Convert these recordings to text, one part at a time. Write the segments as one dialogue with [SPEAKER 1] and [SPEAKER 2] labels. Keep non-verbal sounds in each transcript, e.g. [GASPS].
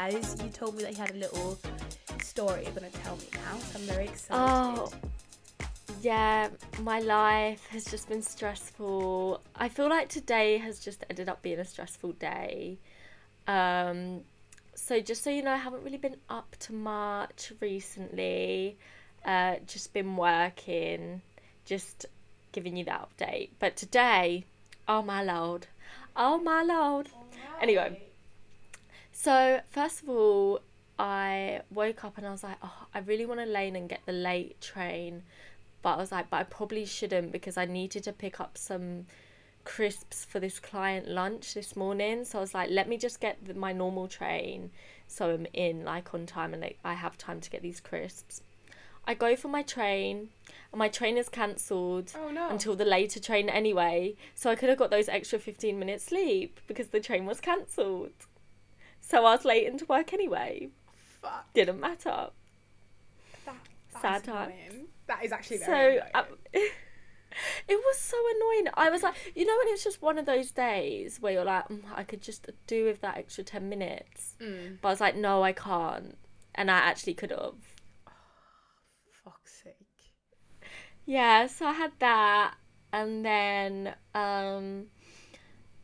[SPEAKER 1] has. You told me that you had a little story you're gonna tell me now, so I'm very excited.
[SPEAKER 2] Oh, yeah, my life has just been stressful. I feel like today has just ended up being a stressful day. Um, so just so you know, I haven't really been up to much recently. Uh, just been working, just giving you that update. But today, oh my lord, oh my lord. Anyway, so first of all, I woke up and I was like, oh, I really want to lane and get the late train, but I was like, but I probably shouldn't because I needed to pick up some crisps for this client lunch this morning. So I was like, let me just get the, my normal train so I'm in like on time and like, I have time to get these crisps. I go for my train, and my train is cancelled
[SPEAKER 1] Oh no.
[SPEAKER 2] until the later train anyway. So I could have got those extra 15 minutes sleep because the train was cancelled. So I was late into work anyway.
[SPEAKER 1] Fuck.
[SPEAKER 2] Didn't matter.
[SPEAKER 1] That, that
[SPEAKER 2] Sad time.
[SPEAKER 1] That is actually
[SPEAKER 2] So
[SPEAKER 1] very
[SPEAKER 2] um,
[SPEAKER 1] annoying. [LAUGHS]
[SPEAKER 2] it was so annoying. I was like, you know, when it's just one of those days where you're like, mm, I could just do with that extra 10 minutes.
[SPEAKER 1] Mm.
[SPEAKER 2] But I was like, no, I can't. And I actually could have. [SIGHS]
[SPEAKER 1] Fuck's sake.
[SPEAKER 2] Yeah, so I had that, and then um,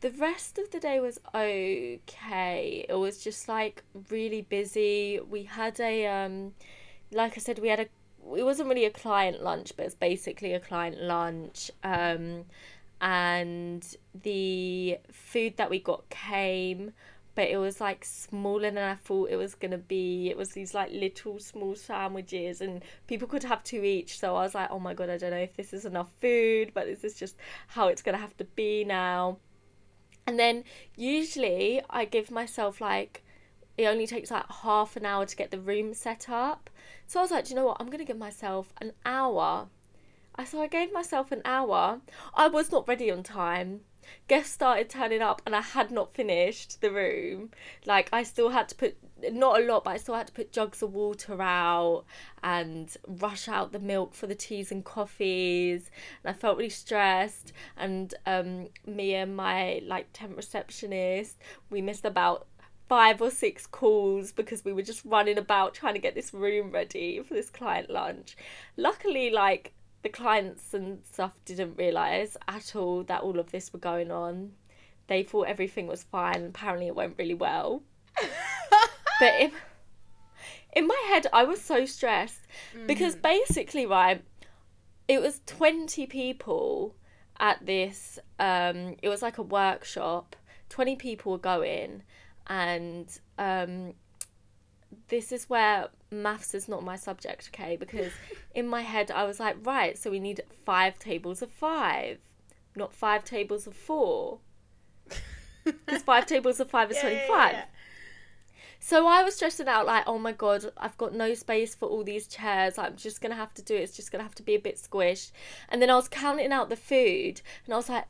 [SPEAKER 2] the rest of the day was okay. It was just like really busy. We had a um, like I said, we had a. It wasn't really a client lunch, but it's basically a client lunch. Um, and the food that we got came but it was like smaller than I thought it was gonna be. It was these like little small sandwiches, and people could have two each. So I was like, oh my god, I don't know if this is enough food, but this is just how it's gonna have to be now. And then usually I give myself like it only takes like half an hour to get the room set up. So I was like, do you know what? I'm gonna give myself an hour. I so I gave myself an hour. I was not ready on time guests started turning up and I had not finished the room. Like I still had to put not a lot, but I still had to put jugs of water out and rush out the milk for the teas and coffees. And I felt really stressed. And um, me and my like temp receptionist, we missed about five or six calls because we were just running about trying to get this room ready for this client lunch. Luckily, like the clients and stuff didn't realise at all that all of this were going on. They thought everything was fine. Apparently, it went really well. [LAUGHS] but in, in my head, I was so stressed because basically, right, it was 20 people at this, um, it was like a workshop. 20 people were going, and um, this is where maths is not my subject, okay? Because [LAUGHS] in my head, I was like, right, so we need five tables of five, not five tables of four. [LAUGHS] Because five tables of five is
[SPEAKER 1] Yeah, yeah,
[SPEAKER 2] 25.
[SPEAKER 1] yeah.
[SPEAKER 2] So I was stressing out, like, oh my god, I've got no space for all these chairs. I'm just gonna have to do it. It's just gonna have to be a bit squished. And then I was counting out the food, and I was like,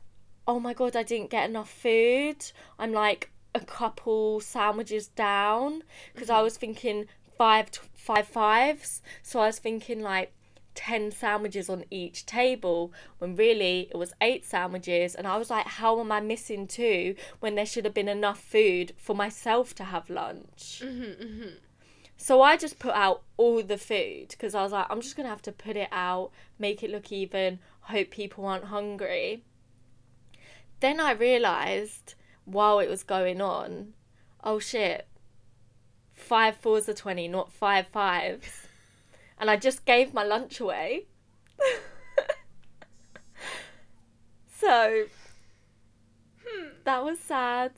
[SPEAKER 2] oh my god, I didn't get enough food. I'm like a couple sandwiches down because I mm-hmm. was thinking five five fives. So I was thinking like. 10 sandwiches on each table when really it was eight sandwiches and I was like how am I missing two when there should have been enough food for myself to have lunch mm-hmm, mm-hmm. so I just put out all the food because I was like, I'm just gonna have to put it out, make it look even, hope people aren't hungry. Then I realised while it was going on, oh shit, five fours are 20, not five fives. And I just gave my lunch away. [LAUGHS] so that was sad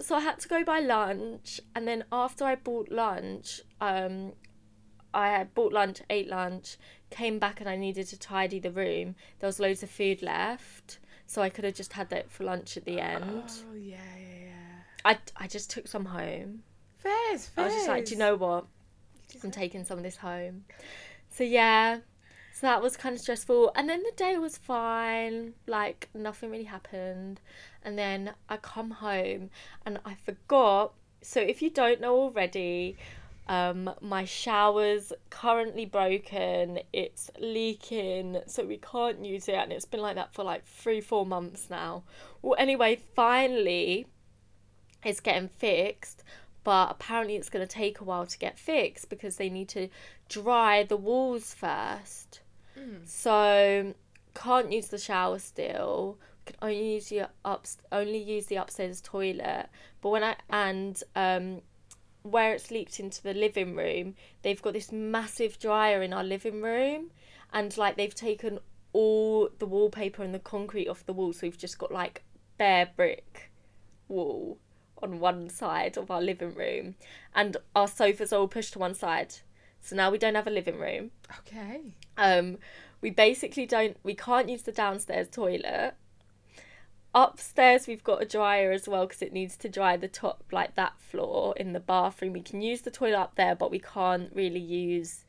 [SPEAKER 2] so I had to go buy lunch, and then after I bought lunch, um, I had bought lunch, ate lunch, came back, and I needed to tidy the room. There was loads of food left, so I could have just had that for lunch at the end.
[SPEAKER 1] Oh yeah, yeah, yeah.
[SPEAKER 2] I, I just took some home.
[SPEAKER 1] Fairs, fair.
[SPEAKER 2] I was just like, do you know what? I'm taking some of this home. So yeah, so that was kind of stressful. And then the day was fine, like nothing really happened. And then I come home and I forgot. So if you don't know already, um, my shower's currently broken. It's leaking, so we can't use it, and it's been like that for like three, four months now. Well, anyway, finally, it's getting fixed, but apparently it's going to take a while to get fixed because they need to dry the walls first.
[SPEAKER 1] Mm.
[SPEAKER 2] So can't use the shower still. Can only use the up only use the upstairs toilet. But when I and um where it's leaked into the living room, they've got this massive dryer in our living room and like they've taken all the wallpaper and the concrete off the wall so we've just got like bare brick wall on one side of our living room and our sofas are all pushed to one side. So now we don't have a living room.
[SPEAKER 1] Okay.
[SPEAKER 2] Um, we basically don't, we can't use the downstairs toilet. Upstairs, we've got a dryer as well because it needs to dry the top, like that floor in the bathroom. We can use the toilet up there, but we can't really use,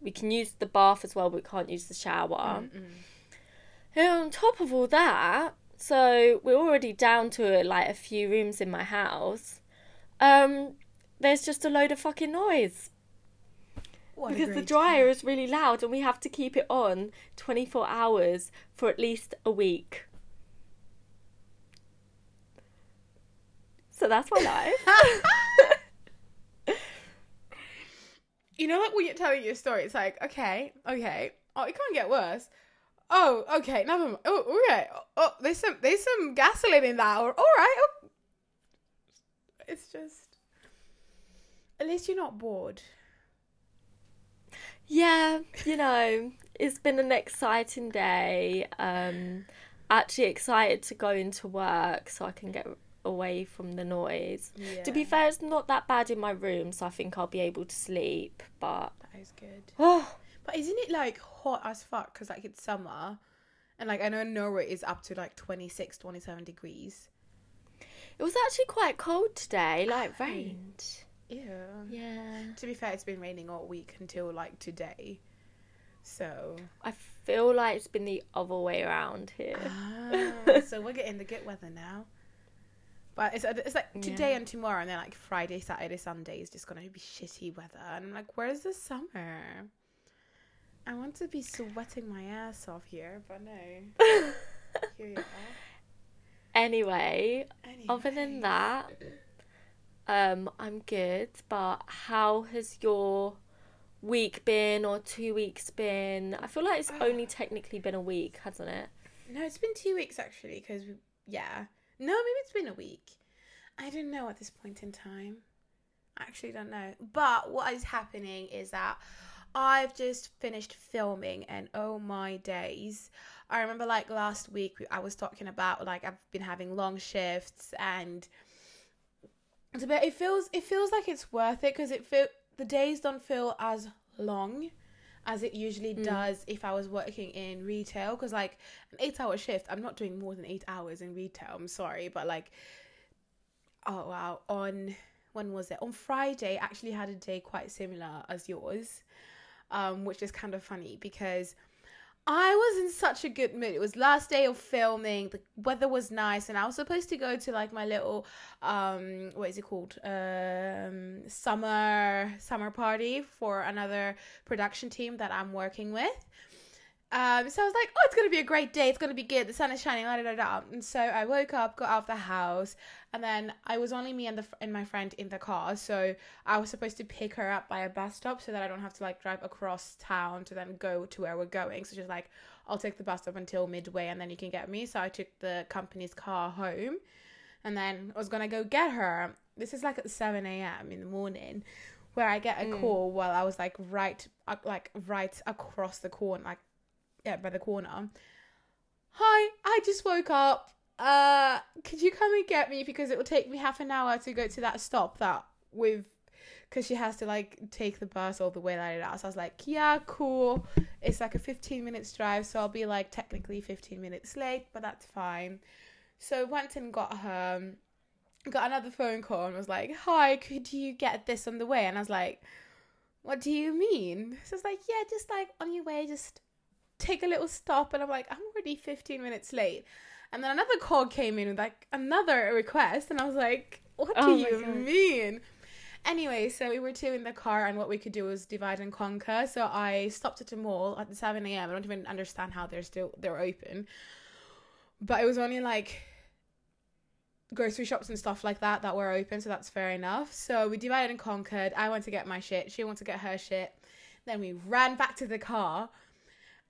[SPEAKER 2] we can use the bath as well, but we can't use the shower.
[SPEAKER 1] Mm-mm.
[SPEAKER 2] And on top of all that, so we're already down to like a few rooms in my house. Um, there's just a load of fucking noise
[SPEAKER 1] What
[SPEAKER 2] because the dryer is really loud and we have to keep it on 24 hours for at least a week. So that's my life. [LAUGHS] [LAUGHS]
[SPEAKER 1] You know, like when you're telling your story, it's like, okay, okay, oh, it can't get worse. Oh, okay, never mind. Oh, okay. Oh, there's some, there's some gasoline in that. Or all right. Oh. It's just, at least you're not bored.
[SPEAKER 2] yeah, you know, it's been an exciting day. Um, actually excited to go into work so I can get away from the noise. To be fair, it's not that bad in my room, so I think I'll be able to sleep. But
[SPEAKER 1] that is good. [SIGHS]
[SPEAKER 2] oh,
[SPEAKER 1] But isn't it like hot as fuck? Because like it's summer, and like I know Norway is up to like 26, 27 degrees.
[SPEAKER 2] it was actually quite cold today. Like rained.
[SPEAKER 1] Yeah.
[SPEAKER 2] Yeah.
[SPEAKER 1] To be fair, it's been raining all week until like today. So.
[SPEAKER 2] I feel like it's been the other way around here.
[SPEAKER 1] Ah, [LAUGHS] so we're getting the good weather now. But it's it's like today
[SPEAKER 2] Yeah.
[SPEAKER 1] and tomorrow, and then like Friday, Saturday, Sunday is just gonna be shitty weather. And I'm like, where's the summer? I want to be sweating my ass off here, but no. [LAUGHS] Here you are.
[SPEAKER 2] anyway, other than that, um, I'm good. But how has your week been or two weeks been? I feel like it's only technically been a week, hasn't it?
[SPEAKER 1] No, it's been two weeks actually, because yeah. No, maybe it's been a week. I don't know at this point in time. I actually don't know. But what is happening is that I've just finished filming, and oh my days. I remember like last week I was talking about like I've been having long shifts and it's a bit it feels it feels like it's worth it because it feel the days don't feel as long as it usually
[SPEAKER 2] Mm.
[SPEAKER 1] does if I was working in retail because like an 8 hour shift I'm not doing more than 8 hours in retail I'm sorry but like oh wow on when was it on Friday I actually had a day quite similar as yours um which is kind of funny because I was in such a good mood. It was last day of filming. The weather was nice, and I was supposed to go to like my little um, what is it called? Um, summer summer party for another production team that I'm working with. Um, so I was like, oh, it's gonna be a great day. It's gonna be good. The sun is shining. Da, da, da. And so I woke up, got out of the house, and then I was only me and the and my friend in the car. So I was supposed to pick her up by a bus stop so that I don't have to like drive across town to then go to where we're going. So she's like, I'll take the bus stop until midway, and then you can get me. So I took the company's car home, and then I was gonna go get her. This is like at seven a.m. in the morning. Where I get a
[SPEAKER 2] Mm.
[SPEAKER 1] call while I was like right, uh, like right across the corner, like yeah, by the corner. Hi, I just woke up. Uh, could you come and get me because it will take me half an hour to go to that stop that with, because she has to like take the bus all the way like that. So I was like, yeah, cool. It's like a fifteen minutes drive, so I'll be like technically fifteen minutes late, but that's fine. So went and got her. Got another phone call and was like, "Hi, could you get this on the way?" And I was like, "What do you mean?" So it's like, "Yeah, just like on your way, just take a little stop and I'm like, I'm already 15 minutes late. And then another call came in with like another request and I was like, what do
[SPEAKER 2] Oh my
[SPEAKER 1] you
[SPEAKER 2] God.
[SPEAKER 1] mean? Anyway, so we were two in the car and what we could do was divide and conquer. So I stopped at the mall at 7 a.m. I don't even understand how they're still they're open. But it was only like grocery shops and stuff like that that were open, so that's fair enough. So we divided and conquered. I went to get my shit. She went to get her shit. Then we ran back to the car.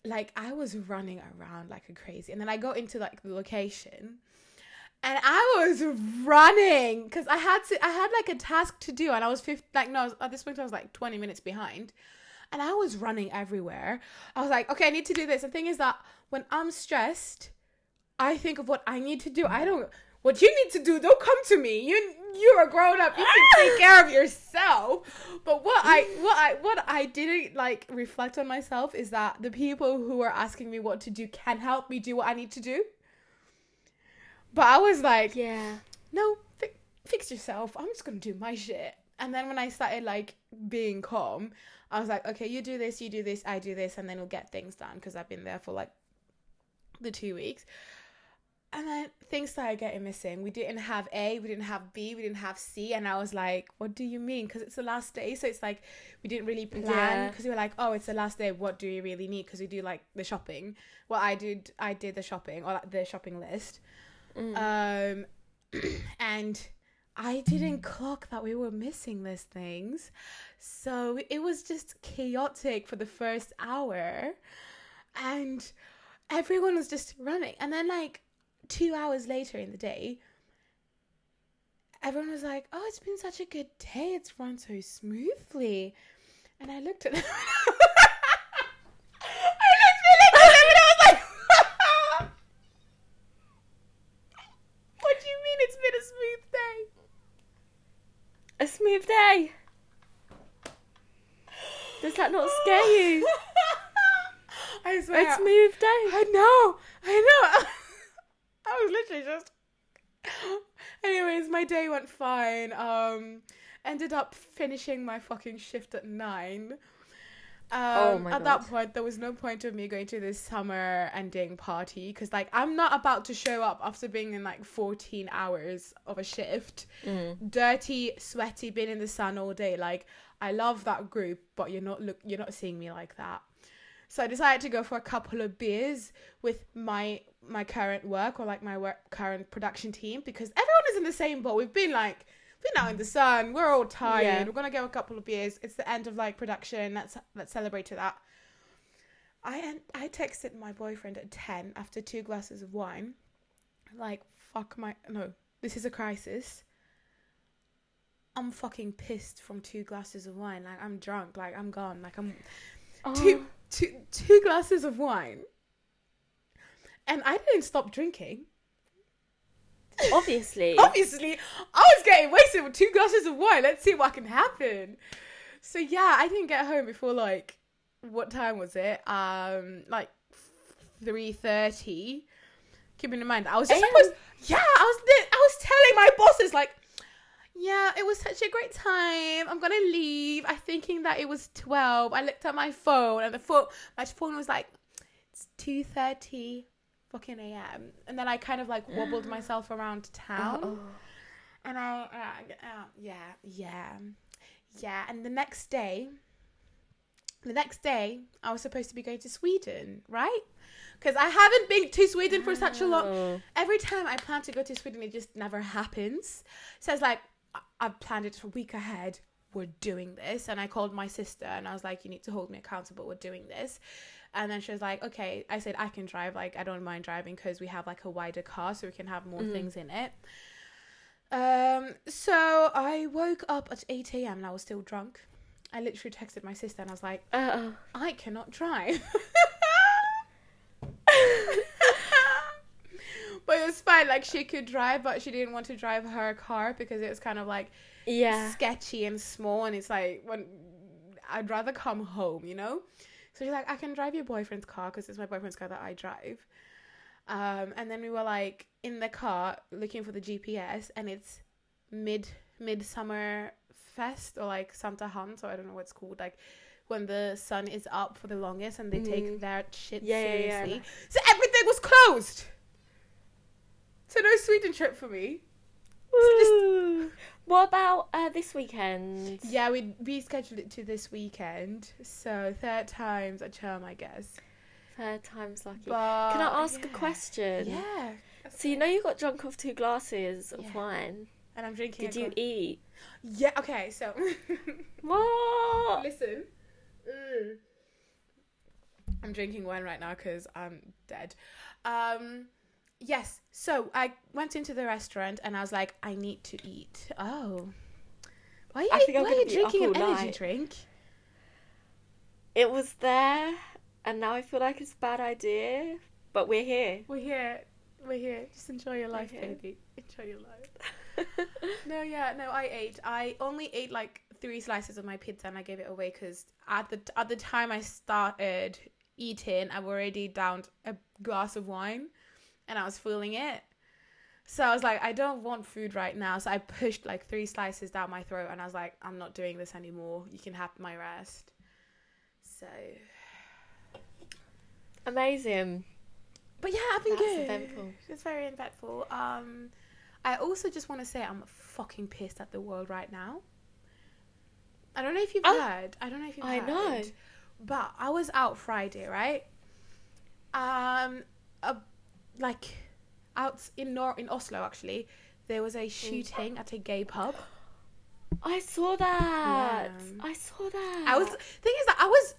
[SPEAKER 1] Like I was running around like a crazy, and then I got into like the location, and I was running because I had to. I had like a task to do, and I was 50, like no, at this point I was like twenty minutes behind, and I was running everywhere. I was like, okay, I need to do this. The thing is that when I'm stressed, I think of what I need to do. I don't what you need to do. Don't come to me. You you're a grown up. You can take [LAUGHS] care of yourself. But what I what I what I didn't like reflect on myself is that the people who are asking me what to do can help me do what I need to do. But I was like,
[SPEAKER 2] Yeah.
[SPEAKER 1] no, fi- fix yourself. I'm just gonna do my shit. And then when I started like being calm, I was like, okay, you do this, you do this, I do this, and then we'll get things done because I've been there for like the two weeks. And then things started getting missing. We didn't have A, we didn't have B, we didn't have C, and I was like, what do you mean? Because it's the last day, so it's like we didn't really plan.
[SPEAKER 2] Yeah.
[SPEAKER 1] Because we were like, oh, it's the last day. What do we really need? Because we do like the shopping. Well, I did, I did the shopping or like, the shopping list. Um, [CLEARS THROAT] and I didn't clock that we were missing these things. So it was just chaotic for the first hour. And everyone was just running. And then, like, two hours later in the day, everyone was like, Oh, it's been such a good day. It's run so smoothly. And I looked at them. [LAUGHS] I looked at them and I was like, [LAUGHS] What do you mean it's been a smooth day?
[SPEAKER 2] A smooth day. Does that not scare you? [LAUGHS]
[SPEAKER 1] I swear.
[SPEAKER 2] A smooth day.
[SPEAKER 1] I know. I know. I was literally just. Anyways, my day went fine. Um, ended up finishing my fucking shift at nine. Um,
[SPEAKER 2] Oh my
[SPEAKER 1] at that point, there was no point of me going to this summer ending party because, like, I'm not about to show up after being in like 14 hours of a shift,
[SPEAKER 2] Mm.
[SPEAKER 1] dirty, sweaty, been in the sun all day. Like, I love that group, but you're not look, you're not seeing me like that. So I decided to go for a couple of beers with my my current work or like my work current production team because everyone is in the same boat. We've been like been out in the sun. We're all tired.
[SPEAKER 2] Yeah.
[SPEAKER 1] We're gonna go a couple of beers. It's the end of like production. Let's let's celebrate to that. I I texted my boyfriend at ten after two glasses of wine. Like fuck my no. This is a crisis. I'm fucking pissed from two glasses of wine. Like I'm drunk. Like I'm gone. Like I'm oh. two,
[SPEAKER 2] Oh.
[SPEAKER 1] two, two glasses of wine. And I didn't stop drinking.
[SPEAKER 2] Obviously. [LAUGHS]
[SPEAKER 1] Obviously, I was getting wasted with two glasses of wine. Let's see what can happen. So yeah, I didn't get home before like what time was it? Um, like three thirty. Keeping in mind, I was just supposed. Yeah, I was. I was telling my bosses like, yeah, it was such a great time. I'm gonna leave. I thinking that it was twelve. I looked at my phone and the phone, my phone was like, it's two thirty, fucking a.m. And then I kind of like wobbled [GASPS] myself around town.
[SPEAKER 2] Oh.
[SPEAKER 1] And I, uh, uh, yeah, yeah, yeah. And the next day, the next day, I was supposed to be going to Sweden, right? Because I haven't been to Sweden for such a long.
[SPEAKER 2] Oh.
[SPEAKER 1] Every time I plan to go to Sweden, it just never happens. So it's like I- I've planned it for a week ahead. We're doing this, and I called my sister and I was like, "You need to hold me accountable. We're doing this." And then she was like, "Okay." I said, "I can drive. Like, I don't mind driving because we have like a wider car, so we can have more
[SPEAKER 2] Mhm.
[SPEAKER 1] things in it." Um. So I woke up at eight a.m. and I was still drunk. I literally texted my sister and I was like,
[SPEAKER 2] Uh,
[SPEAKER 1] I cannot drive. [LAUGHS] but it was fine. Like she could drive, but she didn't want to drive her car because it was kind of like
[SPEAKER 2] yeah.
[SPEAKER 1] sketchy and small. And it's like when I'd rather come home, you know. So she's like, I can drive your boyfriend's car because it's my boyfriend's car that I drive. Um, and then we were like in the car looking for the GPS, and it's mid midsummer fest or like Sankthans, or I don't know what it's called, like when the sun is up for the longest and they take
[SPEAKER 2] Mhm.
[SPEAKER 1] their shit
[SPEAKER 2] Yeah, yeah, yeah,
[SPEAKER 1] seriously. So everything was closed. So no Sweden trip for me.
[SPEAKER 2] Woo. What about uh, this weekend?
[SPEAKER 1] Yeah, we rescheduled it to this weekend. So third time's a charm, I guess.
[SPEAKER 2] Third time's lucky.
[SPEAKER 1] But
[SPEAKER 2] Can I ask a question?
[SPEAKER 1] Yeah.
[SPEAKER 2] So you know you got drunk off two glasses of
[SPEAKER 1] Yeah.
[SPEAKER 2] wine.
[SPEAKER 1] And I'm drinking.
[SPEAKER 2] Did you eat?
[SPEAKER 1] Yeah. Okay. So [LAUGHS]
[SPEAKER 2] What?
[SPEAKER 1] listen. Mm. I'm drinking wine right now because I'm dead. Um. Yes. So I went into the restaurant and I was like, I need to eat. Oh. Why are you,
[SPEAKER 2] I
[SPEAKER 1] why are you drinking an
[SPEAKER 2] all
[SPEAKER 1] energy
[SPEAKER 2] night.
[SPEAKER 1] drink?
[SPEAKER 2] It was there, and now I feel like it's a bad idea. But we're here.
[SPEAKER 1] We're here. We're here. Just enjoy your life, baby. Enjoy your life. [LAUGHS] No, yeah, no, I ate. I only ate like three slices of my pizza and I gave it away because at the at the time I started eating, I've already downed a glass of wine, and I was feeling it. So I was like, I don't want food right now. So I pushed like three slices down my throat, and I was like, I'm not doing this anymore. You can have my rest. So,
[SPEAKER 2] Amazing.
[SPEAKER 1] but yeah, I've been
[SPEAKER 2] That's
[SPEAKER 1] good.
[SPEAKER 2] eventful.
[SPEAKER 1] It's very eventful. Um, I also just want to say I'm fucking pissed at the world right now. I don't know if you've
[SPEAKER 2] Oh,
[SPEAKER 1] heard. I don't know if you've
[SPEAKER 2] I
[SPEAKER 1] heard.
[SPEAKER 2] know.
[SPEAKER 1] But I was out Friday, right? Um, uh, like out in Nor in Oslo actually, there was a mm. shooting at a gay pub. [GASPS]
[SPEAKER 2] I saw that.
[SPEAKER 1] Yeah.
[SPEAKER 2] I saw that.
[SPEAKER 1] I was thing is that I was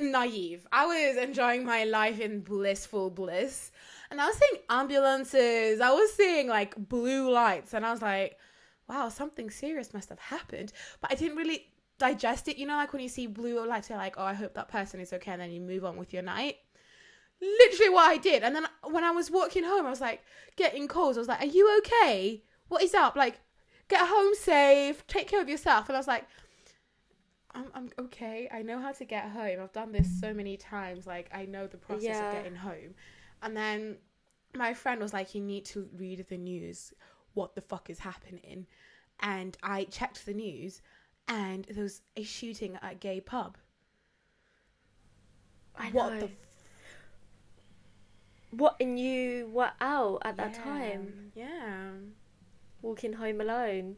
[SPEAKER 1] naive. I was enjoying my life in blissful bliss. And I was seeing ambulances. I was seeing like blue lights and I was like, wow, something serious must have happened. But I didn't really digest it. You know, like when you see blue lights, you're like, oh, I hope that person is okay. And then you move on with your night. Literally what I did. And then when I was walking home, I was like getting calls. I was like, are you okay? What is up? Like, get home safe. Take care of yourself. And I was like, I'm, I'm okay. I know how to get home. I've done this so many times. Like, I know the process
[SPEAKER 2] Yeah.
[SPEAKER 1] of getting home. And then my friend was like, You need to read the news. What the fuck is happening? And I checked the news, and there was a shooting at a gay pub.
[SPEAKER 2] I
[SPEAKER 1] what
[SPEAKER 2] know.
[SPEAKER 1] the
[SPEAKER 2] What and you were out at that
[SPEAKER 1] Yeah.
[SPEAKER 2] time,
[SPEAKER 1] Yeah.
[SPEAKER 2] walking home alone.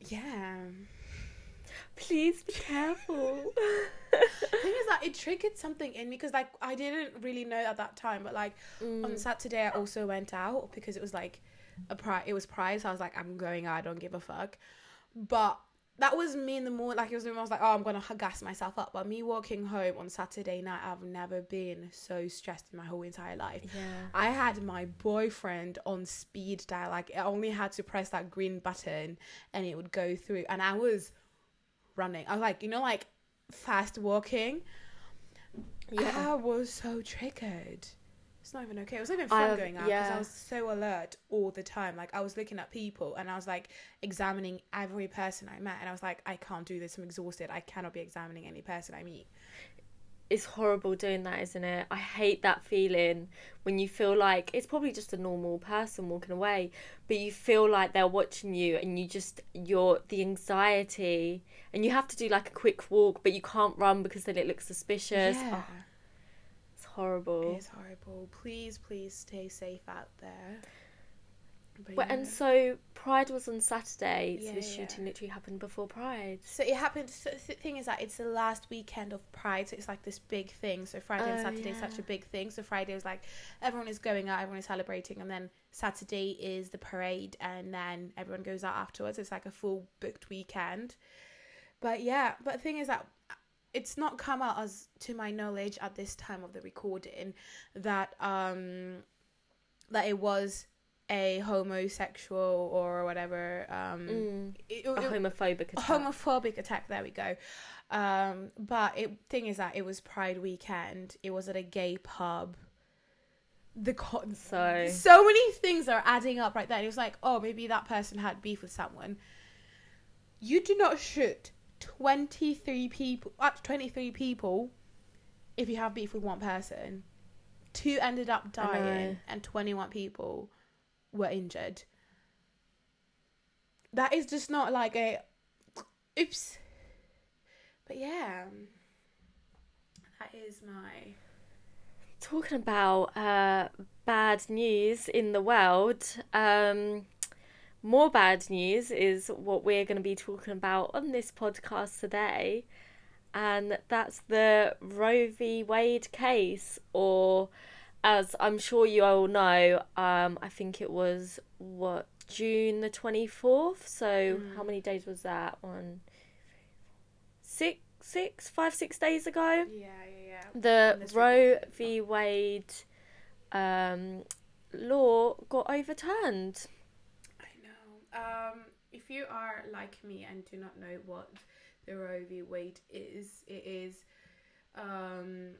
[SPEAKER 1] Yeah.
[SPEAKER 2] Please be careful. [LAUGHS]
[SPEAKER 1] thing is that it triggered something in me because like I didn't really know at that time, but like on
[SPEAKER 2] Mm.
[SPEAKER 1] Saturday I also went out because it was like a pride. It was pride, so I was like, I'm going out. I don't give a fuck. But that was me in the morning. Like it was when I was like, oh, I'm gonna gas myself up. But me walking home on Saturday night, I've never been so stressed in my whole entire life.
[SPEAKER 2] yeah.
[SPEAKER 1] I had my boyfriend on speed dial. Like I only had to press that green button and it would go through. And I was running. I was like, you know, like fast walking.
[SPEAKER 2] Yeah.
[SPEAKER 1] I was so triggered. It's not even okay. It was not even fun
[SPEAKER 2] I've-
[SPEAKER 1] going out because I was so alert all the time. Like I was looking at people and I was like examining every person I met, and I was like, I can't do this. I'm exhausted. I cannot be examining any person I meet.
[SPEAKER 2] It's horrible doing that, isn't it? I hate that feeling when you feel like it's probably just a normal person walking away, but you feel like they're watching you and you just you're the anxiety and you have to do like a quick walk, but you can't run because then it looks suspicious.
[SPEAKER 1] Yeah.
[SPEAKER 2] Oh, horrible.
[SPEAKER 1] It's horrible. Please, please stay safe out there. But
[SPEAKER 2] Well, and so Pride was on Saturday, so
[SPEAKER 1] Yeah,
[SPEAKER 2] the
[SPEAKER 1] yeah.
[SPEAKER 2] shooting literally happened before Pride.
[SPEAKER 1] So it happened. So the thing is that it's the last weekend of Pride, so it's like this big thing. So Friday and
[SPEAKER 2] Oh,
[SPEAKER 1] Saturday is such a big thing. So Friday was like everyone is going out, everyone is celebrating, and then Saturday is the parade, and then everyone goes out afterwards. It's like a full booked weekend. But yeah, but the thing is that it's not come out as to my knowledge at this time of the recording that um that it was a homosexual or whatever um
[SPEAKER 2] Mm.
[SPEAKER 1] it-
[SPEAKER 2] A homophobic attack.
[SPEAKER 1] homophobic attack there we go. Um but it thing is that it was pride weekend. It was at a gay pub. The co-
[SPEAKER 2] So-
[SPEAKER 1] so many things are adding up right there. It was like oh maybe that person had beef with someone. You do not shoot 23 people up to 23 people if you have beef with one person two ended up dying and 21 people were injured. That is just not like a oops. But yeah that is my
[SPEAKER 2] Talking about uh, bad news in the world, um, more bad news is what we're going to be talking about on this podcast today, and that's the Roe v. Wade case, or as I'm sure you all know, um, I think it was what June the twenty fourth. So
[SPEAKER 1] Mm.
[SPEAKER 2] how many days was that? One, six, six, five, six days ago.
[SPEAKER 1] Yeah, yeah, yeah.
[SPEAKER 2] The Roe v Wade um, law got overturned.
[SPEAKER 1] Um, if you are like me and do not know what the Roe v. Wade is, it is, um,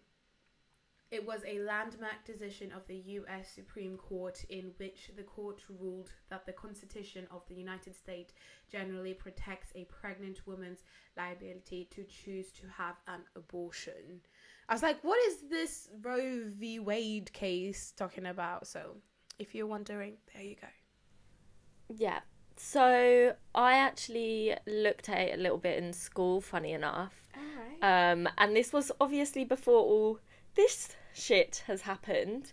[SPEAKER 1] it was a landmark decision of the U.S. Supreme Court in which the court ruled that the Constitution of the United States generally protects a pregnant woman's liability to choose to have an abortion. I was like, what is this Roe v. Wade case talking about? So, if you're wondering, there you go.
[SPEAKER 2] Yeah. So I actually looked at it a little bit in school, funny enough.
[SPEAKER 1] Right.
[SPEAKER 2] Um, and this was obviously before all this shit has happened.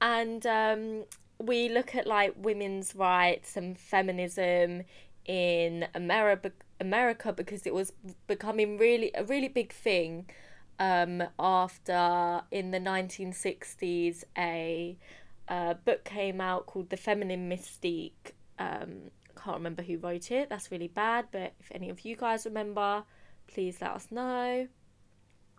[SPEAKER 2] And um, we look at like women's rights and feminism in America, America because it was becoming really a really big thing um, after in the 1960s a uh, book came out called The Feminine Mystique. Um, can't remember who wrote it. That's really bad. But if any of you guys remember, please let us know.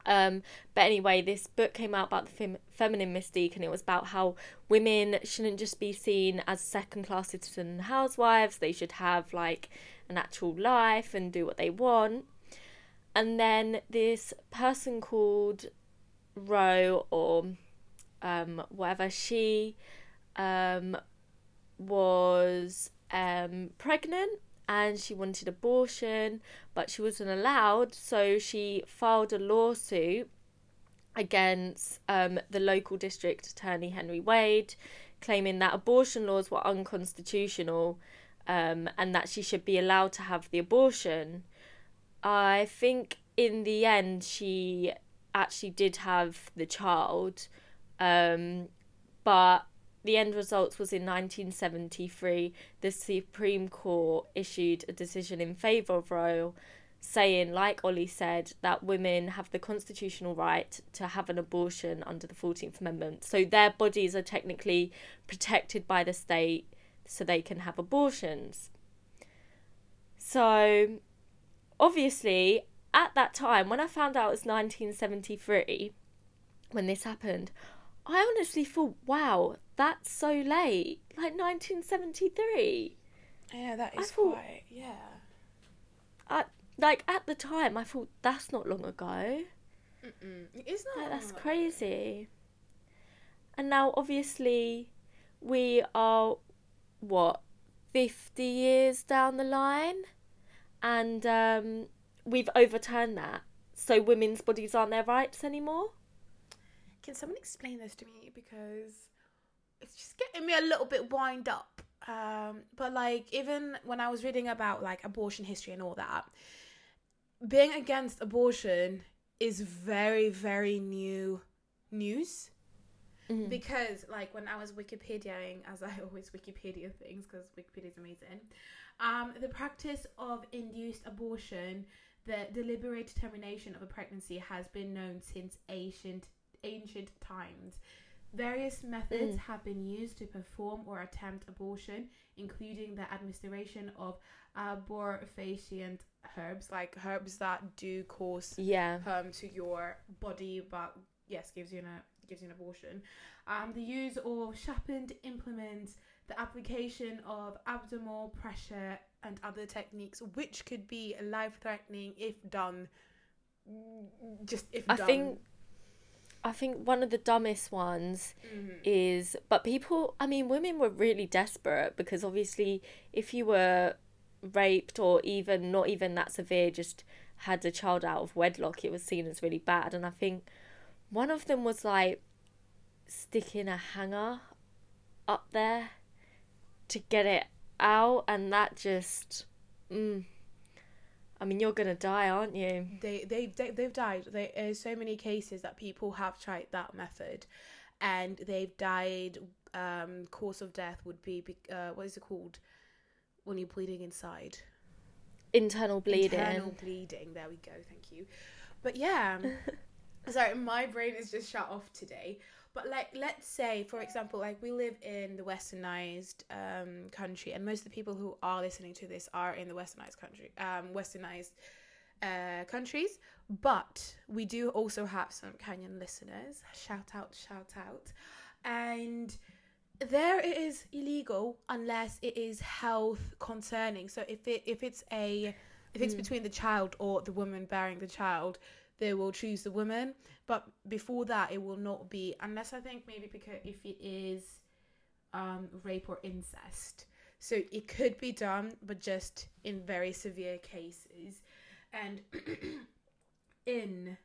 [SPEAKER 2] Um, but anyway, this book came out about the fem- feminine mystique, and it was about how women shouldn't just be seen as second class citizen housewives. They should have like an actual life and do what they want. And then this person called Roe or um, whatever, she um, was um, pregnant and she wanted abortion, but she wasn't allowed, so she filed a lawsuit against um, the local district attorney Henry Wade, claiming that abortion laws were unconstitutional um, and that she should be allowed to have the abortion. I think in the end she actually did have the child, um, but the end results was in 1973. The Supreme Court issued a decision in favour of Roe, saying, like Ollie said, that women have the constitutional right to have an abortion under the 14th Amendment. So their bodies are technically protected by the state so they can have abortions. So, obviously, at that time, when I found out it was 1973, when this happened, I honestly thought, wow, that's so late. Like 1973.
[SPEAKER 1] Yeah, that is
[SPEAKER 2] thought-
[SPEAKER 1] quite. Yeah.
[SPEAKER 2] I, like at the time, I thought that's not long ago.
[SPEAKER 1] Mm-mm. It's not.
[SPEAKER 2] Like, that's crazy. And now, obviously, we are what 50 years down the line, and um, we've overturned that. So women's bodies aren't their rights anymore.
[SPEAKER 1] Can someone explain this to me because it's just getting me a little bit wind up. Um, but like even when I was reading about like abortion history and all that, being against abortion is very very new news
[SPEAKER 2] Mhm.
[SPEAKER 1] because like when I was Wikipediaing, as I [LAUGHS] always Wikipedia things because Wikipedia is amazing, um, the practice of induced abortion, the deliberate termination of a pregnancy, has been known since ancient ancient times. Various methods
[SPEAKER 2] Mm.
[SPEAKER 1] have been used to perform or attempt abortion, including the administration of abortifacient herbs, like herbs that do cause
[SPEAKER 2] Yeah.
[SPEAKER 1] um, to your body, but yes, gives you an gives you an abortion. Um, the use of sharpened implements, the application of abdominal pressure, and other techniques, which could be life threatening if done. mm, Just if
[SPEAKER 2] I
[SPEAKER 1] done.
[SPEAKER 2] think I think one of the dumbest ones
[SPEAKER 1] Mhm.
[SPEAKER 2] is but people I mean women were really desperate because obviously if you were raped or even not even that severe just had a child out of wedlock it was seen as really bad. And I think one of them was like sticking a hanger up there to get it out. And that just mm, I mean you're gonna die aren't you
[SPEAKER 1] they they they they've died. There are so many cases that people have tried that method, and they've died. Um, cause of death would be uh, what is it called when you're bleeding inside?
[SPEAKER 2] internal bleeding
[SPEAKER 1] Internal bleeding. There we go. Thank you. But yeah, [LAUGHS] sorry, my brain is just shut off today. But like, let's say, for example, like we live in the westernized um, country, and most of the people who are listening to this are in the westernized country, um, westernized uh, countries. But we do also have some Kenyan listeners. Shout out, shout out, and there it is illegal unless it is health concerning. So if it if it's a if it's
[SPEAKER 2] Mm.
[SPEAKER 1] between the child or the woman bearing the child, they will choose the woman. But before that, it will not be unless I think maybe because if it is um, rape or incest. So it could be done, but just in very severe cases. And [CLEARS THROAT] in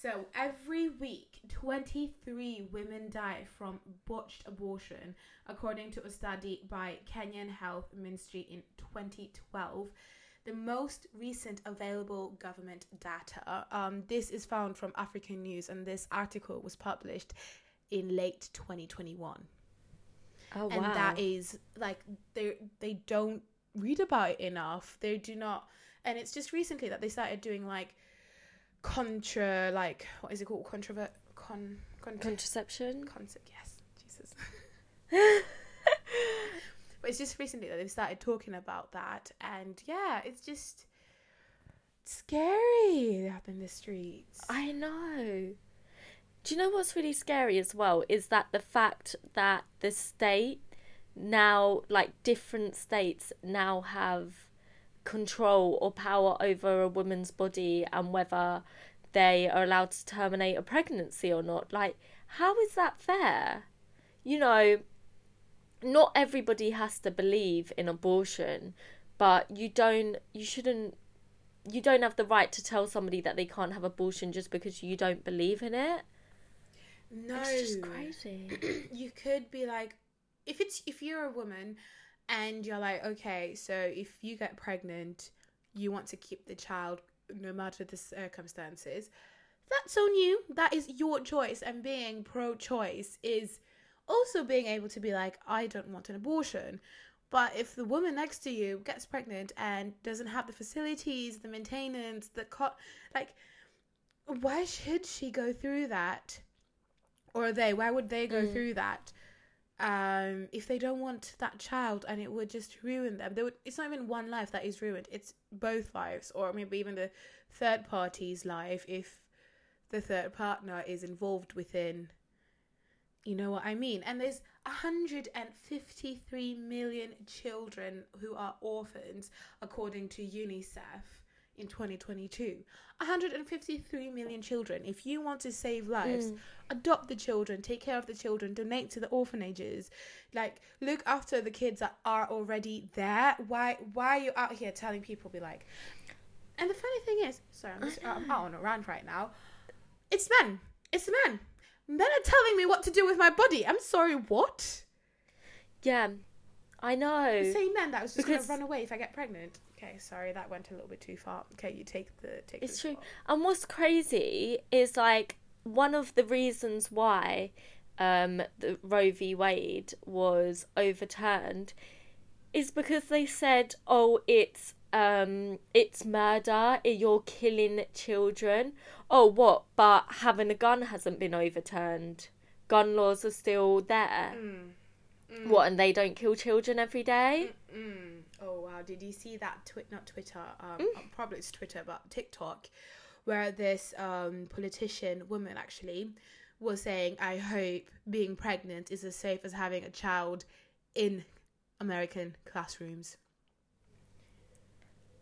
[SPEAKER 1] so every week, 23 women die from botched abortion, according to a study by Kenyan Health Ministry in 2012. The most recent available government data. Um, this is found from African News, and this article was published in late 2021
[SPEAKER 2] Oh wow.
[SPEAKER 1] and that is like they they don't read about it enough they do not and it's just recently that they started doing like contra like what is it called controvert con con
[SPEAKER 2] Contraception.
[SPEAKER 1] concept yes jesus [LAUGHS] it's just recently that they've started talking about that and yeah it's just scary up in the streets
[SPEAKER 2] I know. Do you know what's really scary as well? Is that the fact that the state now, like different states, now have control or power over a woman's body and whether they are allowed to terminate a pregnancy or not. Like, how is that fair? You know, not everybody has to believe in abortion, but you don't, you shouldn't you don't have the right to tell somebody that they can't have abortion just because you don't believe in it.
[SPEAKER 1] no
[SPEAKER 2] It's just crazy. [CLEARS THROAT]
[SPEAKER 1] you could be like if it's if you're a woman and you're like okay so if you get pregnant you want to keep the child no matter the circumstances that's on you that is your choice and being pro-choice is also being able to be like i don't want an abortion. But if the woman next to you gets pregnant and doesn't have the facilities the maintenance the co- like why should she go through that? Or they why would they go
[SPEAKER 2] Mm.
[SPEAKER 1] through that um if they don't want that child and it would just ruin them? They would it's not even one life that is ruined it's both lives or maybe even the third party's life if the third partner is involved within you know what i mean and there's 153 million children who are orphans according to unicef in 2022 153 million children if you want to save lives
[SPEAKER 2] Mm.
[SPEAKER 1] adopt the children, take care of the children, donate to the orphanages, like look after the kids that are already there. Why why are you out here telling people be like and the funny thing is, sorry, I'm just I'm out on a rant right now. It's men. It's the men. Men are telling me what to do with my body. I'm sorry, what?
[SPEAKER 2] Yeah, I know.
[SPEAKER 1] The same men that was just
[SPEAKER 2] Because-
[SPEAKER 1] gonna run away if I get pregnant. Okay, sorry, that went a little bit too far. Okay, you take the take
[SPEAKER 2] It's true.
[SPEAKER 1] spot.
[SPEAKER 2] And what's crazy is like one of the reasons why um, the Roe v. Wade was overturned is because they said, "Oh, it's um, it's murder. You're killing children." Oh, what? But having a gun hasn't been overturned. Gun laws are still there.
[SPEAKER 1] Mm. Mm.
[SPEAKER 2] What? And they don't kill children every day?
[SPEAKER 1] Mm. Oh wow! Did you see that? Twi- not Twitter. Um,
[SPEAKER 2] Mm.
[SPEAKER 1] probably it's Twitter, but TikTok, where this um politician woman actually was saying, "I hope being pregnant is as safe as having a child in American classrooms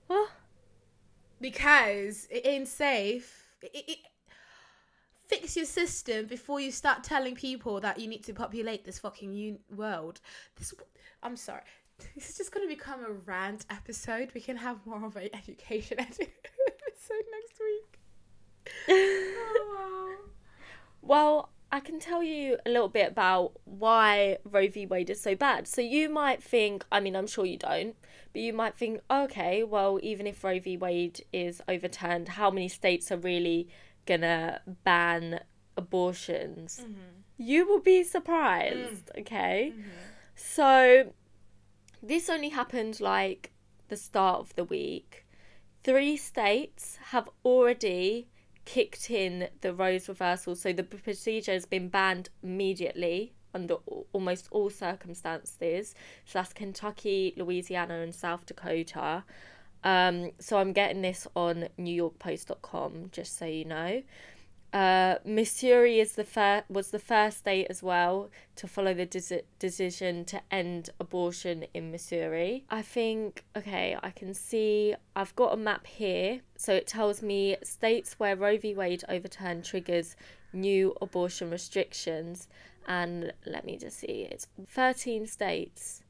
[SPEAKER 2] What?
[SPEAKER 1] because it ain't safe." It, it, Fix your system before you start telling people that you need to populate this fucking un- world. This, I'm sorry. This is just going to become a rant episode. We can have more of an education [LAUGHS] episode next week. [LAUGHS] Oh,
[SPEAKER 2] Well, I can tell you a little bit about why Roe v. Wade is so bad. So you might think, I mean, I'm sure you don't, but you might think, okay, well, even if Roe v. Wade is overturned, how many states are really gonna ban abortions?
[SPEAKER 1] wow.
[SPEAKER 2] You will be surprised, mm. okay? Mm-hmm. So this only happened like the start of the week. Three states have already kicked in the roles reversal. So the procedure has been banned immediately under almost all circumstances. So that's Kentucky, Louisiana, and South Dakota. Um, so I'm getting this on NewYorkPost.com, just so you know. Uh, Missouri is the fir- was the first state as well to follow the de- decision to end abortion in Missouri. I think, okay, I can see, I've got a map here. So it tells me states where Roe v. Wade overturned triggers new abortion restrictions. And let me just see, it's 13 states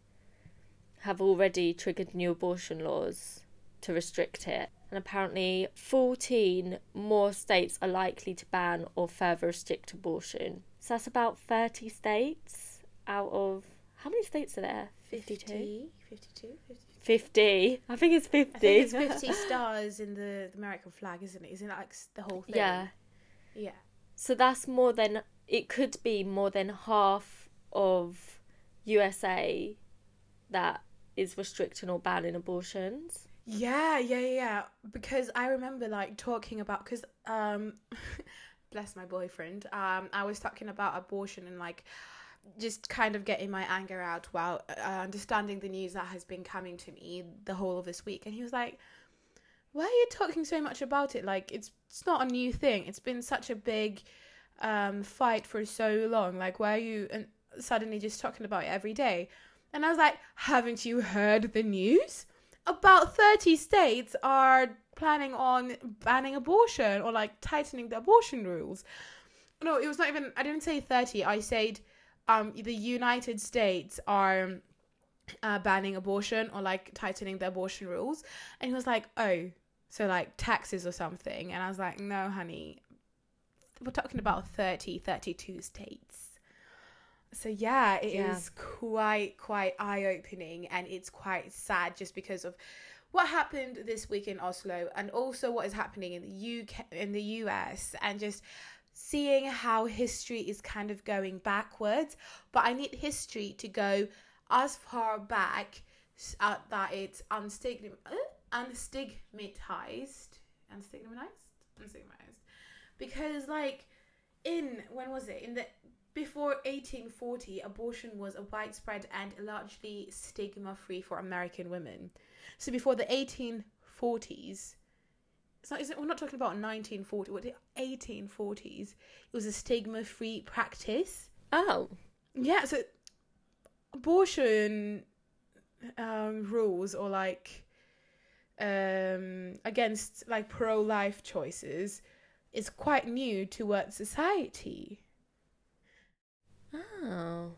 [SPEAKER 2] have already triggered new abortion laws to restrict it and apparently 14 more states are likely to ban or further restrict abortion. So that's about 30 states out of how many states are there? 52?
[SPEAKER 1] 50, 52, 50.
[SPEAKER 2] 50. I think it's 50.
[SPEAKER 1] I think it's 50 [LAUGHS] stars in the, the American flag, isn't it? Isn't it like the whole thing?
[SPEAKER 2] yeah.
[SPEAKER 1] Yeah.
[SPEAKER 2] So that's more than it could be more than half of USA that is restricting or banning abortions.
[SPEAKER 1] Yeah, yeah, yeah. Because I remember like talking about because um, [LAUGHS] bless my boyfriend. Um, I was talking about abortion and like just kind of getting my anger out while uh, understanding the news that has been coming to me the whole of this week, and he was like, "Why are you talking so much about it? Like it's it's not a new thing. It's been such a big um fight for so long. Like why are you suddenly just talking about it every day?" And I was like, "Haven't you heard the news?" About 30 states are planning on banning abortion or like tightening the abortion rules. No, it was not even, I didn't say 30. I said um, the United States are uh, banning abortion or like tightening the abortion rules. And he was like, oh, so like taxes or something. And I was like, no, honey, we're talking about 30, 32 states. So yeah, it is
[SPEAKER 2] Yeah.
[SPEAKER 1] quite quite eye opening and it's quite sad just because of what happened this week in Oslo and also what is happening in the UK in the US and just seeing how history is kind of going backwards. But I need history to go as far back uh, that it's unstigm- uh, unstigmatized unstigmatized? Unstigmatized. Because like in when was it? In the before 1840 abortion was a widespread and largely stigma free for american women. So before the 1840s it's not, it, we're not talking about 1940 what the 1840s it was a stigma free practice?
[SPEAKER 2] Oh.
[SPEAKER 1] yeah so abortion um rules or like um against like pro-life choices is quite new to what society
[SPEAKER 2] Oh.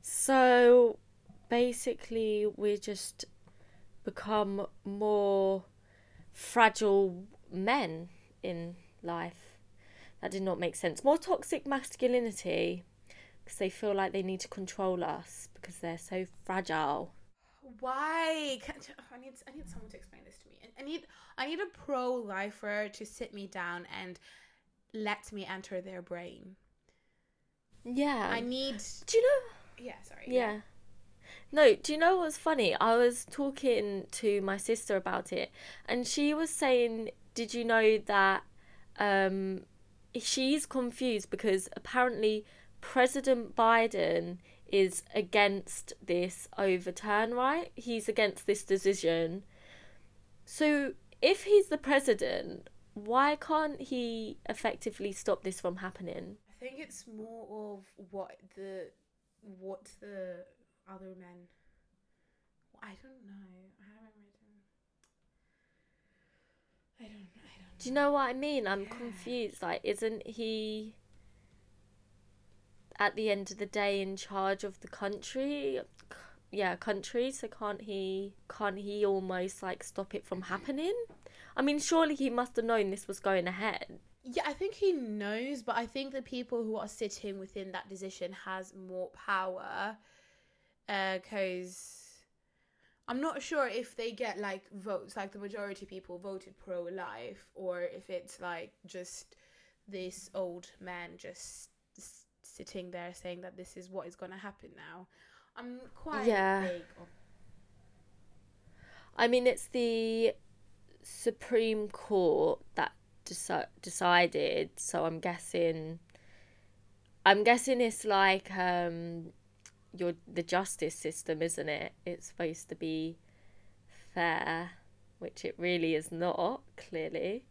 [SPEAKER 2] So basically, we just become more fragile men in life. That did not make sense. More toxic masculinity because they feel like they need to control us because they're so fragile.
[SPEAKER 1] why i need i need someone to explain this to me I- need i need a pro-lifer to sit me down and let me enter their brain
[SPEAKER 2] Yeah.
[SPEAKER 1] i need
[SPEAKER 2] Do you know?
[SPEAKER 1] yeah sorry
[SPEAKER 2] Yeah. No, do you know what's funny? I was talking to my sister about it, and she was saying, Did you know that um, she's confused because apparently President Biden is against this overturn, right? He's against this decision. So if he's the president, why can't he effectively stop this from happening?
[SPEAKER 1] I think it's more of what the what the other men i don't know i haven't written i don't i don't
[SPEAKER 2] Do you know what I mean? I'm
[SPEAKER 1] Yeah.
[SPEAKER 2] confused. Like, isn't he at the end of the day in charge of the country? Yeah, country. So can't he? Can't he almost like stop it from mm-hmm. happening? I mean, surely he must have known this was going ahead.
[SPEAKER 1] Yeah, I think he knows, but I think the people who are sitting within that decision has more power. Uh, because I'm not sure if they get like votes, like the majority of people voted pro life, or if it's like just this old man just s- sitting there saying that this is what is going to happen now. I'm quite
[SPEAKER 2] Yeah.
[SPEAKER 1] vague on
[SPEAKER 2] I mean, it's the Supreme Court that deci- decided. So I'm guessing. I'm guessing it's like um, your the justice system, isn't it? It's supposed to be fair, which it really is not. Clearly.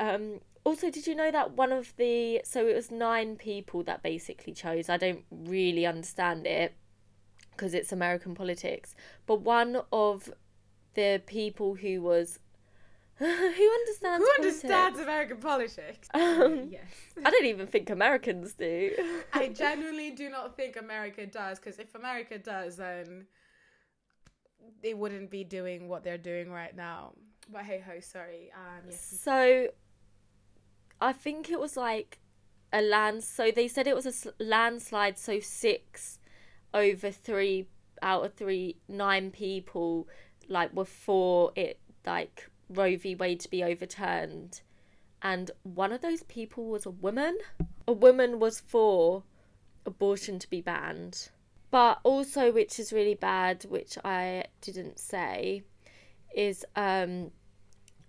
[SPEAKER 2] Um, also, did you know that one of the so it was nine people that basically chose? I don't really understand it because it's American politics, but one of the people who was [LAUGHS] who understands
[SPEAKER 1] Who
[SPEAKER 2] politics?
[SPEAKER 1] understands American politics? [LAUGHS]
[SPEAKER 2] Um,
[SPEAKER 1] yes.
[SPEAKER 2] I don't even think Americans do. [LAUGHS]
[SPEAKER 1] I genuinely do not think America does, because if America does, then they wouldn't be doing what they're doing right now. But hey ho, sorry. Um, yes.
[SPEAKER 2] So, I think it was like a land. So they said it was a s- landslide. So six over three out of three, nine people like were for it, like Roe v. Wade to be overturned, and one of those people was a woman. A woman was for abortion to be banned. But also, which is really bad, which I didn't say, is um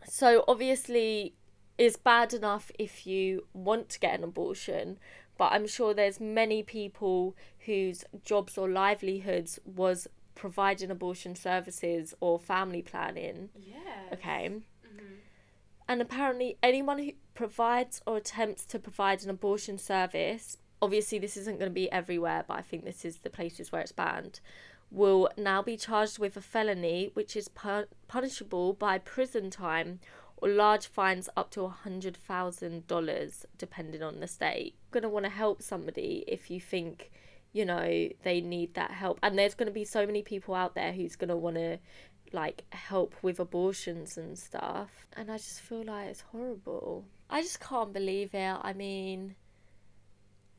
[SPEAKER 2] so obviously it's bad enough if you want to get an abortion, but I'm sure there's many people whose jobs or livelihoods was providing abortion services or family planning.
[SPEAKER 1] Yeah.
[SPEAKER 2] Okay.
[SPEAKER 1] Mm-hmm.
[SPEAKER 2] And apparently, anyone who provides or attempts to provide an abortion service, obviously, this isn't going to be everywhere, but I think this is the places where it's banned, will now be charged with a felony, which is pu- punishable by prison time or large fines up to $100,000, depending on the state. You're going to want to help somebody if you think, you know, they need that help. And there's going to be so many people out there who's going to want to like help with abortions and stuff. And i just feel like it's horrible. I just can't believe it. I mean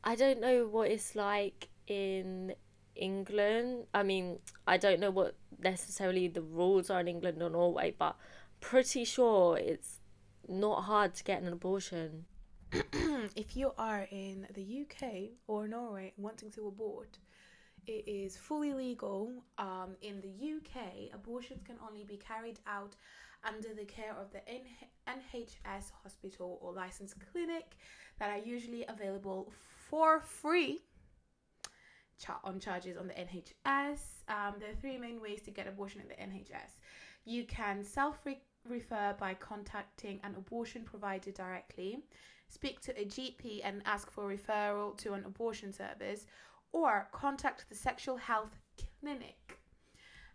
[SPEAKER 2] i don't know what it's like in england. I mean i don't know what necessarily the rules are in england or norway but pretty sure it's not hard to get an abortion [CLEARS THROAT]
[SPEAKER 1] if you are in the UK or Norway wanting to abort, it is fully legal. Um, in the UK, abortions can only be carried out under the care of the NHS hospital or licensed clinic that are usually available for free on charges on the NHS. Um, there are three main ways to get abortion in the NHS. You can self refer by contacting an abortion provider directly, speak to a GP and ask for referral to an abortion service, or contact the sexual health clinic.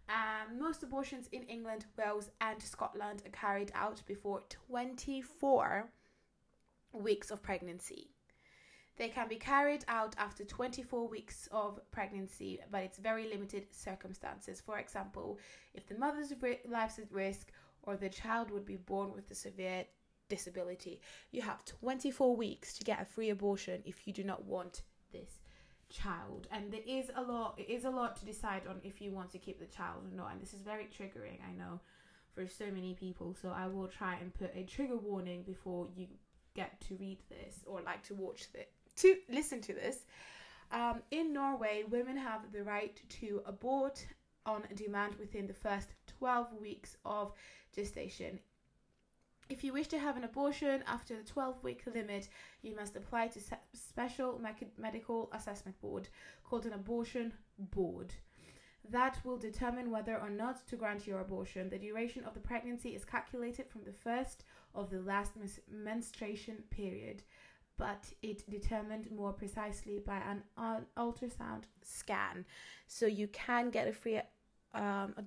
[SPEAKER 1] Um, most abortions in England, Wales, and Scotland are carried out before 24 weeks of pregnancy. They can be carried out after 24 weeks of pregnancy, but it's very limited circumstances. For example, if the mother's life's at risk or the child would be born with a severe disability, you have 24 weeks to get a free abortion if you do not want this child. And there is a lot, it is a lot to decide on if you want to keep the child or not. And this is very triggering, I know, for so many people. So I will try and put a trigger warning before you get to read this or like to watch this to listen to this. Um, in Norway, women have the right to abort on demand within the first 12 weeks of gestation. If you wish to have an abortion after the 12 week limit, you must apply to a special medical assessment board called an abortion board. That will determine whether or not to grant your abortion. The duration of the pregnancy is calculated from the first of the last mes- menstruation period but it determined more precisely by an un- ultrasound scan. So you can get a free um, a-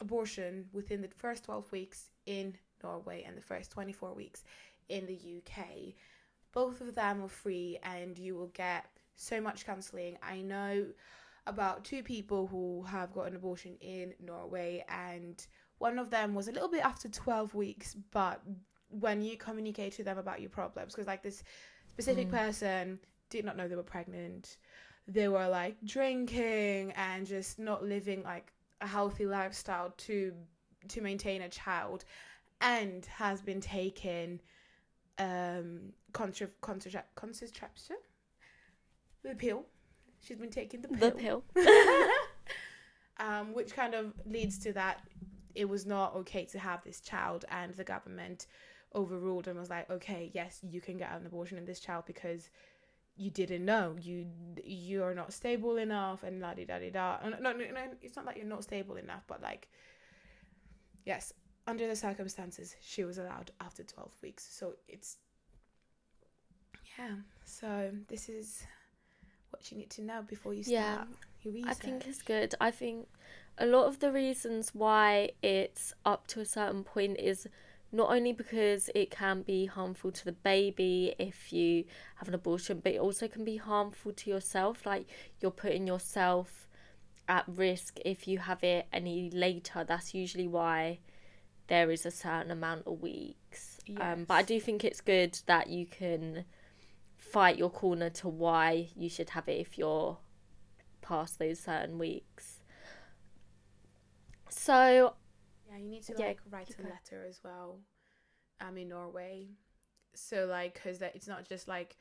[SPEAKER 1] abortion within the first 12 weeks in Norway and the first 24 weeks in the UK. Both of them are free and you will get so much counseling. I know about two people who have got an abortion in Norway and one of them was a little bit after 12 weeks, but when you communicate to them about your problems because like this specific
[SPEAKER 2] Mm.
[SPEAKER 1] person did not know they were pregnant they were like drinking and just not living like a healthy lifestyle to to maintain a child and has been taking um contra contra contraception? The pill. She's been taking the pill,
[SPEAKER 2] the pill. [LAUGHS]
[SPEAKER 1] um which kind of leads to that it was not okay to have this child, and the government overruled and was like, okay, yes, you can get an abortion in this child because you didn't know. You you're not stable enough and la di da di da. No, no, no, it's not that you're not stable enough, but like, yes, under the circumstances, she was allowed after twelve weeks. So it's yeah. So this is what you need to know before you start
[SPEAKER 2] Yeah,
[SPEAKER 1] your research.
[SPEAKER 2] I think it's good. I think a lot of the reasons why it's up to a certain point is not only because it can be harmful to the baby if you have an abortion, but it also can be harmful to yourself. Like you're putting yourself at risk if you have it any later. That's usually why there is a certain amount of weeks. Um, but I do think it's good that you can fight your corner to why you should have it if you're past those certain weeks. So
[SPEAKER 1] Yeah, you need to
[SPEAKER 2] Yeah,
[SPEAKER 1] like write a letter as well. I'm in Norway, so like, cause that it's not just like,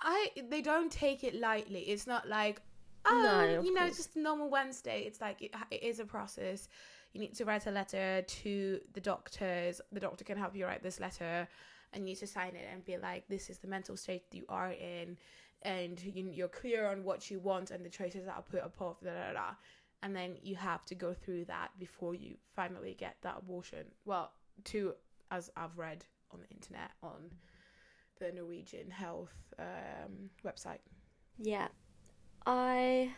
[SPEAKER 1] I they don't take it lightly. It's not like, oh,
[SPEAKER 2] No,
[SPEAKER 1] you know,
[SPEAKER 2] course.
[SPEAKER 1] just normal Wednesday. It's like it, it is a process. You need to write a letter to the doctors. The doctor can help you write this letter, and you need to sign it and be like, this is the mental state you are in, and you, you're clear on what you want and the choices that are put upon. Da, da, da and then you have to go through that before you finally get that abortion. Well, to as I've read on the internet on the Norwegian health um, website.
[SPEAKER 2] Yeah, I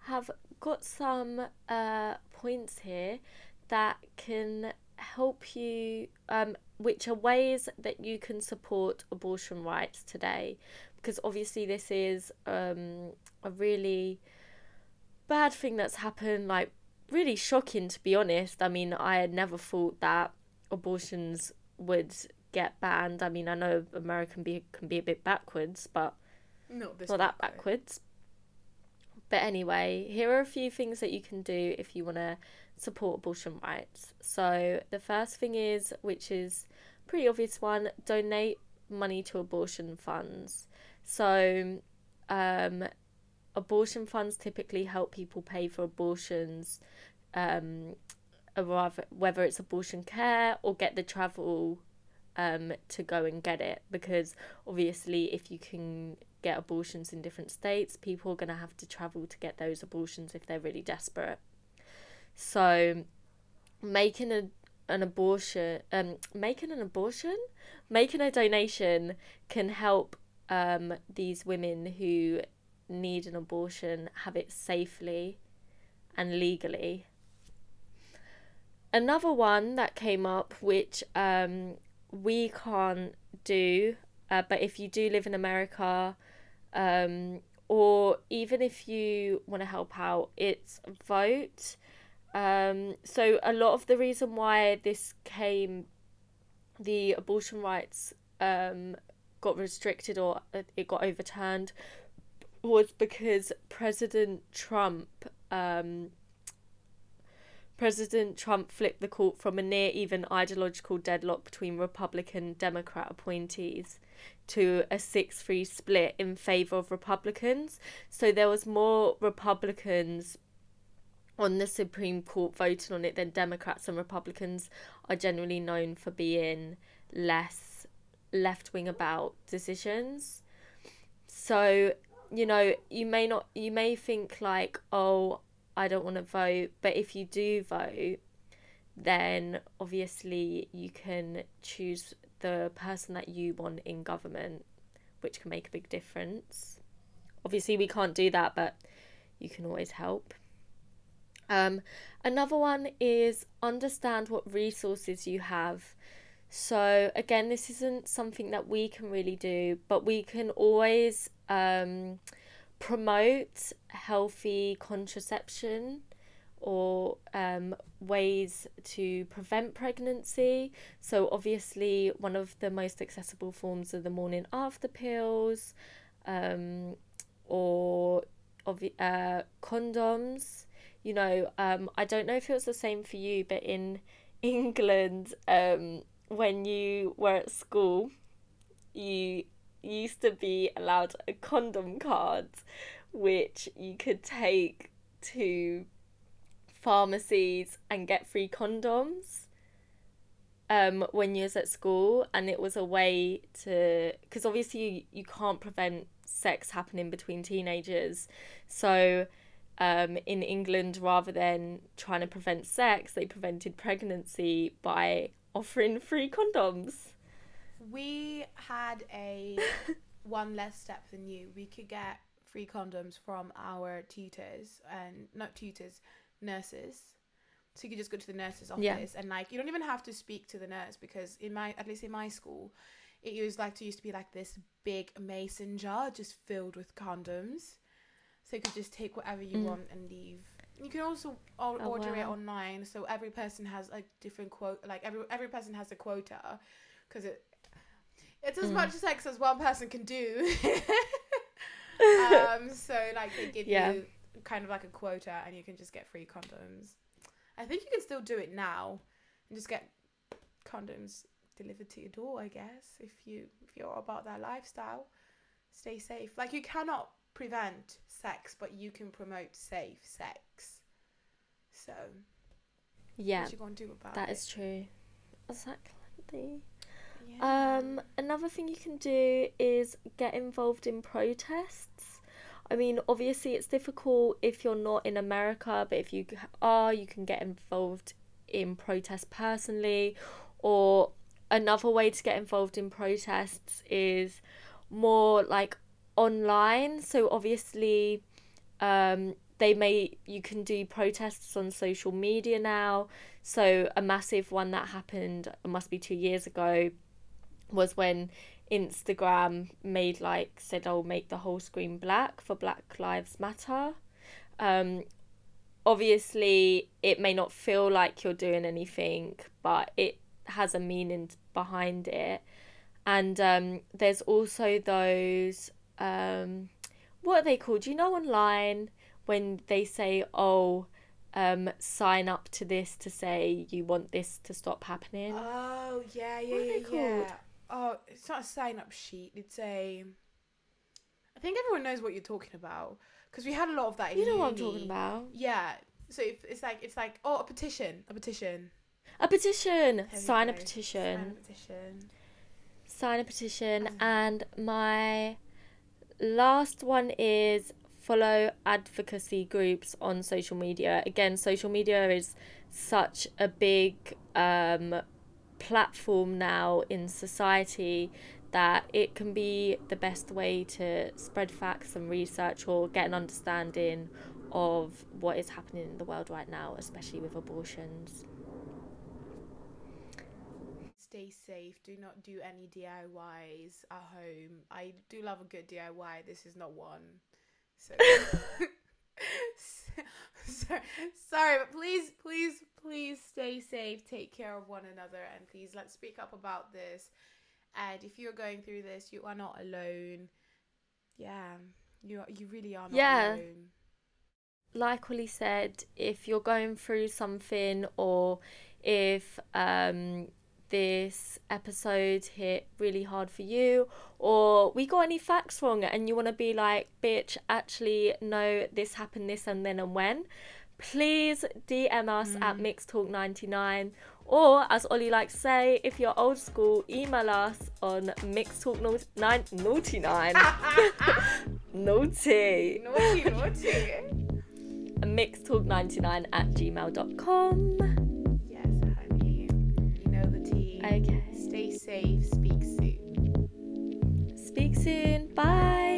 [SPEAKER 2] have got some uh, points here that can help you, um, which are ways that you can support abortion rights today. Because obviously, this is um, a really bad thing that's happened, like, really shocking to be honest. I mean, I had never thought that abortions would get banned. I mean, I know America can be, can be a bit backwards, but
[SPEAKER 1] Not this
[SPEAKER 2] not that backwards. But anyway, here are a few things that you can do if you want to support abortion rights. So the first thing is, which is pretty obvious one, donate money to abortion funds. So um, abortion funds typically help people pay for abortions, um, rather, whether it's abortion care or get the travel um, to go and get it. Because obviously, if you can get abortions in different states, people are going to have to travel to get those abortions if they're really desperate. So, making a an abortion, um, making an abortion, making a donation can help um, these women who need an abortion have it safely and legally. Another one that came up, which um, we can't do, uh, but if you do live in America, um, or even if you want to help out, it's vote. Um, so a lot of the reason why this came, the abortion rights um, got restricted or uh, it got overturned, was because President Trump. Um, President Trump flipped the court from a near even ideological deadlock between Republican Democrat appointees to a 6 3 split in favour of Republicans. So there was more Republicans on the Supreme Court voting on it than Democrats and Republicans are generally known for being less left wing about decisions. So, you know, you may not you may think like, oh, I don't want to vote, but if you do vote, then obviously you can choose the person that you want in government, which can make a big difference. Obviously, we can't do that, but you can always help. Um, another one is understand what resources you have. So, again, this isn't something that we can really do, but we can always um, promote healthy contraception or um, ways to prevent pregnancy. So, obviously, one of the most accessible forms are the morning after pills um, or obvi- uh, condoms. You know, um, I don't know if it was the same for you, but in [LAUGHS] England, um, when you were at school, you used to be allowed a condom card, which you could take to pharmacies and get free condoms um, when you was at school, and it was a way to because obviously you, you can't prevent sex happening between teenagers, so. Um, in England, rather than trying to prevent sex, they prevented pregnancy by offering free condoms.
[SPEAKER 1] We had a [LAUGHS] one less step than you. We could get free condoms from our tutors and not tutors, nurses. So you could just go to the nurse's office
[SPEAKER 2] Yeah.
[SPEAKER 1] and like you don't even have to speak to the nurse because in my at least in my school, it was like to used to be like this big mason jar just filled with condoms. So you could just take whatever you
[SPEAKER 2] Mm.
[SPEAKER 1] want and leave. You can also o-
[SPEAKER 2] Oh,
[SPEAKER 1] order it online, so every person has a different quote. Like every every person has a quota, because it it's as
[SPEAKER 2] Mm.
[SPEAKER 1] much sex as one person can do. [LAUGHS] um, so like they give
[SPEAKER 2] Yeah.
[SPEAKER 1] you kind of like a quota, and you can just get free condoms. I think you can still do it now, and just get condoms delivered to your door. I guess if you if you're about that lifestyle, stay safe. Like you cannot prevent sex, but you can promote safe sex. So
[SPEAKER 2] Yeah,
[SPEAKER 1] what you gonna do about
[SPEAKER 2] that
[SPEAKER 1] it?
[SPEAKER 2] is true. Exactly.
[SPEAKER 1] Yeah.
[SPEAKER 2] Um, another thing you can do is get involved in protests. I mean, obviously, it's difficult if you're not in America, but if you are, you can get involved in protests personally. Or another way to get involved in protests is more like online. So, obviously, um, they may you can do protests on social media now. So, a massive one that happened must be two years ago was when Instagram made like said I'll make the whole screen black for Black Lives Matter. Um obviously it may not feel like you're doing anything, but it has a meaning behind it. And um there's also those um what are they called? You know online when they say, Oh, um, sign up to this to say you want this to stop happening.
[SPEAKER 1] Oh yeah, yeah,
[SPEAKER 2] What
[SPEAKER 1] yeah, yeah. Oh, it's not a sign-up sheet. It's a. I think everyone knows what you're talking about because we had a lot of that. In
[SPEAKER 2] you know what I'm talking about.
[SPEAKER 1] Yeah. So if it's like it's like oh a petition, a petition.
[SPEAKER 2] A petition. Sign a petition.
[SPEAKER 1] Sign a petition.
[SPEAKER 2] Sign a petition.
[SPEAKER 1] Um.
[SPEAKER 2] And my last one is follow advocacy groups on social media. Again, social media is such a big um, platform now in society that it can be the best way to spread facts and research or get an understanding of what is happening in the world right now, especially with abortions.
[SPEAKER 1] Stay safe. Do not do any DIYs at home. I do love a good DIY. This is not one. So. [LAUGHS] [LAUGHS] [LAUGHS] so sorry, but please, please, please stay safe. Take care of one another, and please let's speak up about this. And if you're going through this, you are not alone. Yeah, you are, you really are not
[SPEAKER 2] Yeah.
[SPEAKER 1] alone.
[SPEAKER 2] like Willie said, if you're going through something or if um, this episode hit really hard for you or we got any facts wrong and you want to be like, bitch, actually, no, this happened, this and then and when, please DM us at mm. mixedtalk99 or as Ollie likes to say, if you're old school, email us on mixedtalk99 [LAUGHS] naughty
[SPEAKER 1] Naughty, naughty.
[SPEAKER 2] mixedtalk99 at gmail.com.
[SPEAKER 1] Okay. Stay safe. Speak soon.
[SPEAKER 2] Speak
[SPEAKER 1] soon. Bye.